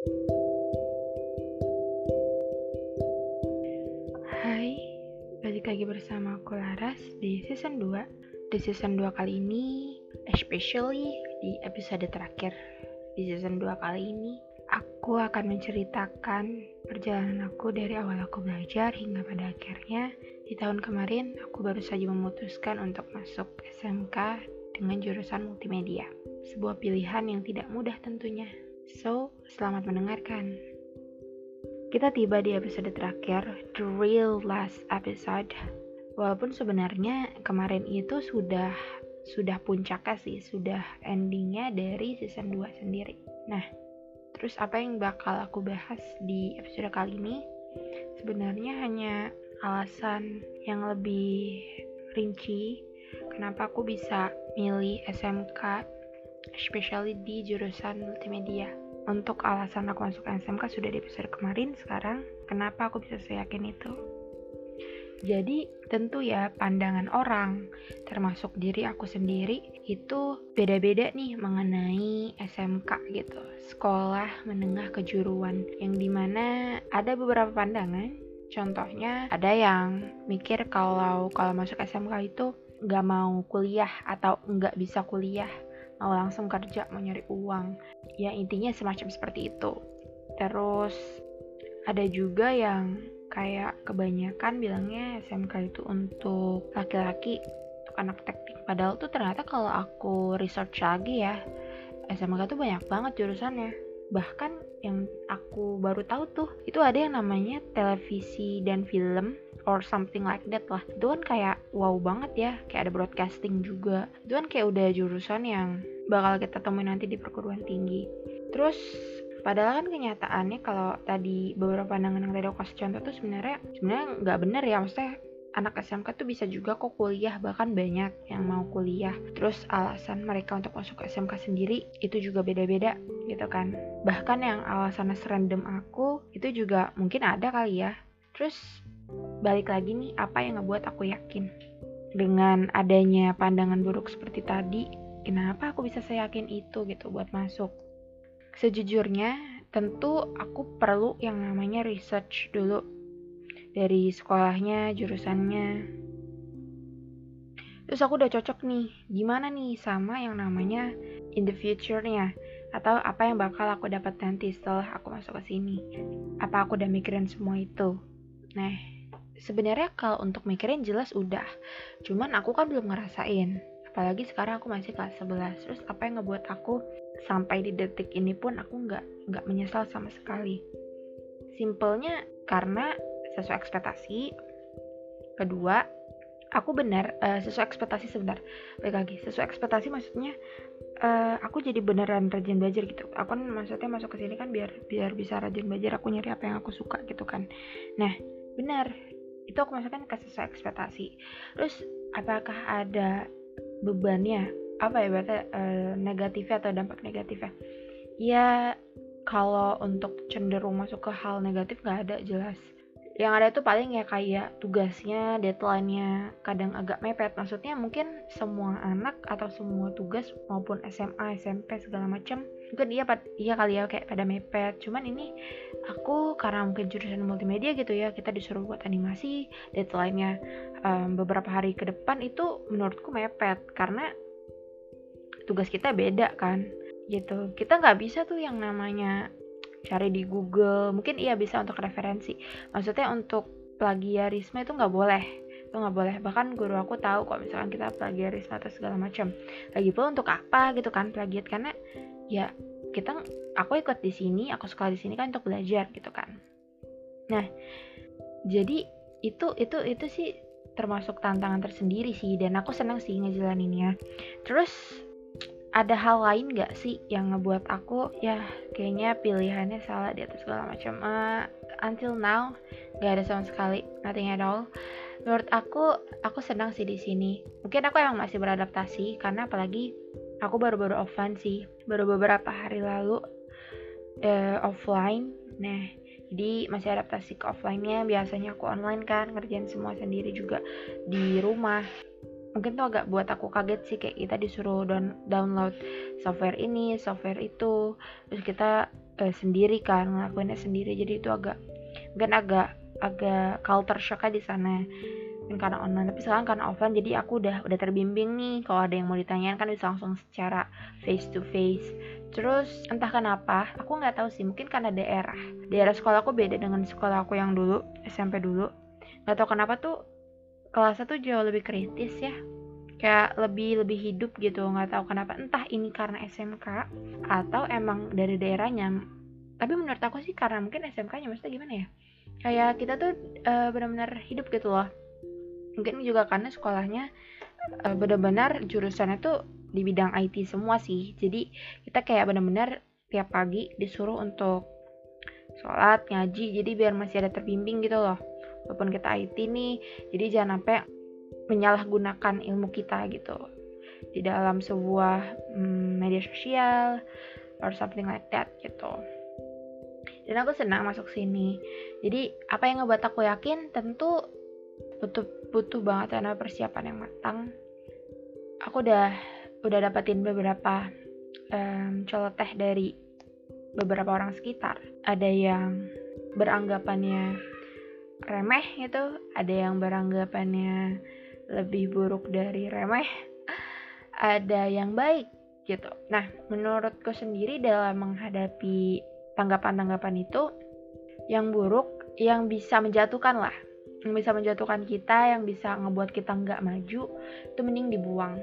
Hai, balik lagi bersama aku Laras di season 2 Di season 2 kali ini, especially di episode terakhir Di season 2 kali ini, aku akan menceritakan perjalanan aku dari awal aku belajar hingga pada akhirnya. Di tahun kemarin, aku baru saja memutuskan untuk masuk SMK dengan jurusan multimedia Sebuah pilihan yang tidak mudah tentunya So, selamat mendengarkan kita tiba di episode terakhir, the real last episode. Walaupun sebenarnya kemarin itu sudah sudah puncaknya sih, sudah endingnya dari season 2 sendiri. Nah, terus apa yang bakal aku bahas di episode kali ini? Sebenarnya hanya alasan yang lebih rinci kenapa aku bisa milih SMK, especially di jurusan multimedia. Untuk alasan aku masuk SMK sudah di episode kemarin sekarang kenapa aku bisa seyakin itu? Jadi tentu ya pandangan orang termasuk diri aku sendiri itu beda-beda nih mengenai SMK gitu. Sekolah menengah kejuruan yang di mana ada beberapa pandangan. Contohnya ada yang mikir kalau kalau masuk SMK itu nggak mau kuliah atau nggak bisa kuliah mau langsung kerja mau nyari uang. Ya intinya semacam seperti itu. Terus ada juga yang kayak kebanyakan bilangnya SMK itu untuk laki-laki untuk anak teknik. Padahal tuh ternyata kalau aku research lagi ya SMK tuh banyak banget jurusannya. Bahkan yang aku baru tahu tuh itu ada yang namanya televisi dan film or something like that lah. Itu kan kayak wow banget ya kayak ada broadcasting juga. Itu kan kayak udah jurusan yang bakal kita temui nanti di perguruan tinggi. Terus padahal kan kenyataannya kalau tadi beberapa pandangan yang tadi aku kasih contoh tuh sebenarnya sebenarnya nggak bener ya. Maksudnya anak SMK tuh bisa juga kok kuliah bahkan banyak yang mau kuliah. Terus alasan mereka untuk masuk ke SMK sendiri itu juga beda-beda gitu kan. Bahkan yang alasannya serandom aku itu juga mungkin ada kali ya. Terus balik lagi nih apa yang ngebuat aku yakin dengan adanya pandangan buruk seperti tadi kenapa aku bisa seyakin itu gitu buat masuk sejujurnya tentu aku perlu yang namanya research dulu dari sekolahnya, jurusannya. Terus aku udah cocok nih, gimana nih sama yang namanya in the future-nya atau apa yang bakal aku dapat nanti setelah aku masuk ke sini. Apa aku udah mikirin semua itu? Nah, sebenarnya kalau untuk mikirin jelas udah. Cuman aku kan belum ngerasain. Apalagi sekarang aku masih kelas 11. Terus apa yang ngebuat aku sampai di detik ini pun aku nggak nggak menyesal sama sekali. Simpelnya karena sesuai ekspektasi kedua aku benar uh, sesuai ekspektasi sebentar baik lagi sesuai ekspektasi maksudnya uh, aku jadi beneran rajin belajar gitu aku kan maksudnya masuk ke sini kan biar biar bisa rajin belajar aku nyari apa yang aku suka gitu kan nah benar itu aku masukkan ke sesuai ekspektasi. Terus apakah ada bebannya? Apa ya berarti uh, negatifnya atau dampak negatifnya? Ya kalau untuk cenderung masuk ke hal negatif nggak ada jelas yang ada itu paling ya kayak tugasnya, deadline-nya kadang agak mepet. Maksudnya mungkin semua anak atau semua tugas maupun SMA, SMP segala macam mungkin iya iya kali ya kayak pada mepet. Cuman ini aku karena mungkin jurusan multimedia gitu ya, kita disuruh buat animasi, deadline-nya um, beberapa hari ke depan itu menurutku mepet karena tugas kita beda kan gitu. Kita nggak bisa tuh yang namanya cari di Google. Mungkin iya bisa untuk referensi. Maksudnya untuk plagiarisme itu nggak boleh. Itu nggak boleh. Bahkan guru aku tahu kok misalkan kita plagiarisme atau segala macam. Lagi pula untuk apa gitu kan plagiat? Karena ya kita aku ikut di sini aku sekolah di sini kan untuk belajar gitu kan. Nah jadi itu itu itu sih termasuk tantangan tersendiri sih. Dan aku senang sih ngejalaninnya. Terus ada hal lain gak sih yang ngebuat aku ya kayaknya pilihannya salah di atas segala macam. Uh, until now gak ada sama sekali nothing at all. Menurut aku aku senang sih di sini. Mungkin aku yang masih beradaptasi karena apalagi aku baru-baru offline sih baru beberapa hari lalu uh, offline. Nah jadi masih adaptasi ke offline-nya. Biasanya aku online kan ngerjain semua sendiri juga di rumah mungkin tuh agak buat aku kaget sih kayak kita disuruh down download software ini software itu. Terus kita uh, sendiri kan ngelakuinnya sendiri. Jadi itu agak mungkin agak agak culture shock di sana. Mungkin karena online. Tapi sekarang karena offline jadi aku udah udah terbimbing nih. Kalau ada yang mau ditanyain kan bisa langsung secara face to face terus entah kenapa aku nggak tahu sih. Mungkin karena daerah. Daerah sekolah aku beda dengan sekolah aku yang dulu SMP dulu. Nggak tahu kenapa tuh kelasnya tuh jauh lebih kritis ya. Kayak lebih lebih hidup gitu nggak tahu kenapa. Entah ini karena SMK atau emang dari daerahnya. Tapi menurut aku sih karena mungkin SMK-nya maksudnya gimana ya? Kayak kita tuh uh, benar-benar hidup gitu loh. Mungkin juga karena sekolahnya uh, benar-benar jurusannya tuh di bidang IT semua sih. Jadi kita kayak benar-benar tiap pagi disuruh untuk sholat ngaji jadi biar masih ada terbimbing gitu loh walaupun kita IT nih jadi jangan sampai menyalahgunakan ilmu kita gitu. Di dalam sebuah mm, media sosial or something like that gitu. Dan aku senang masuk sini. Jadi apa yang ngebuat aku yakin? Tentu butuh butuh banget karena persiapan yang matang. Aku udah udah dapetin beberapa um, celoteh dari beberapa orang sekitar. Ada yang beranggapannya remeh gitu. Ada yang beranggapannya lebih buruk dari remeh ada yang baik gitu. Nah menurutku sendiri dalam menghadapi tanggapan-tanggapan itu yang buruk yang bisa menjatuhkan lah. Yang bisa menjatuhkan kita yang bisa ngebuat kita nggak maju itu mending dibuang.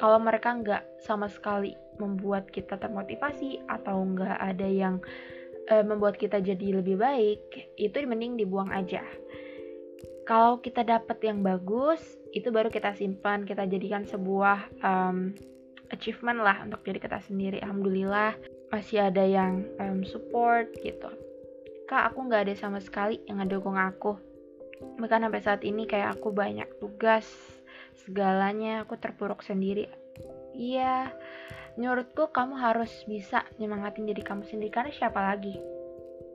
Kalau mereka nggak sama sekali membuat kita termotivasi atau nggak ada yang e, membuat kita jadi lebih baik itu mending dibuang aja. Kalau kita dapat yang bagus itu baru kita simpan kita jadikan sebuah um, achievement lah untuk jadi kita sendiri. Alhamdulillah masih ada yang um, support gitu. Kak aku nggak ada sama sekali yang ngedukung aku. Bahkan sampai saat ini kayak aku banyak tugas segalanya aku terpuruk sendiri. Iya menurutku kamu harus bisa nyemangatin diri kamu sendiri. Karena siapa lagi?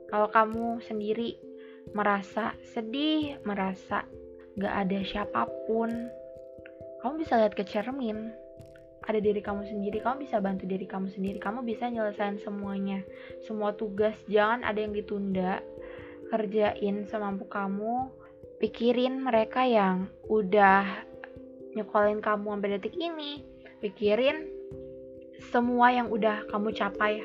Kalau kamu sendiri merasa sedih, merasa gak ada siapa pun, kamu bisa lihat ke cermin. Ada diri kamu sendiri, kamu bisa bantu diri kamu sendiri, kamu bisa nyelesain semuanya, semua tugas, jangan ada yang ditunda. Kerjain semampu kamu, pikirin mereka yang udah nyekolin kamu sampai detik ini, pikirin semua yang udah kamu capai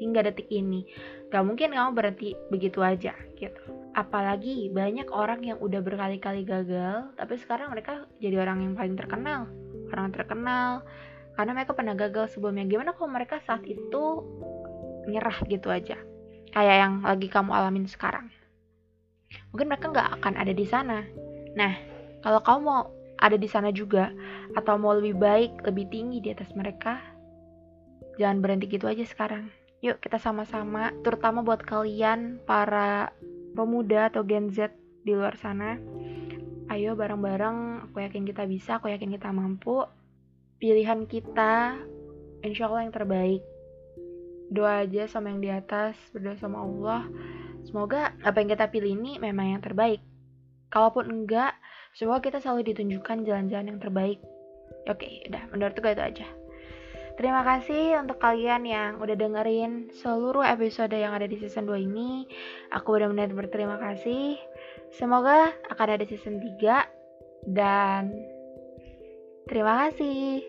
hingga detik ini. Gak mungkin kamu berhenti begitu aja gitu. Apalagi banyak orang yang udah berkali-kali gagal tapi sekarang mereka jadi orang yang paling terkenal. Orang terkenal karena mereka pernah gagal sebelumnya. Gimana kalau mereka saat itu nyerah gitu aja? Kayak yang lagi kamu alamin sekarang. Mungkin mereka nggak akan ada di sana. Nah kalau kamu mau ada di sana juga atau mau lebih baik lebih tinggi di atas mereka jangan berhenti gitu aja sekarang. Yuk kita sama-sama. Terutama buat kalian para pemuda atau Gen Z di luar sana. Ayo bareng-bareng aku yakin kita bisa aku yakin kita mampu. Pilihan kita insya Allah yang terbaik. Doa aja sama yang di atas berdoa sama Allah. Semoga apa yang kita pilih ini memang yang terbaik. Kalaupun enggak semoga kita selalu ditunjukkan jalan-jalan yang terbaik. Oke udah. Menurutku itu aja Terima kasih untuk kalian yang udah dengerin seluruh episode yang ada di season 2 ini. Aku benar-benar berterima kasih. Semoga akan ada season 3 dan terima kasih.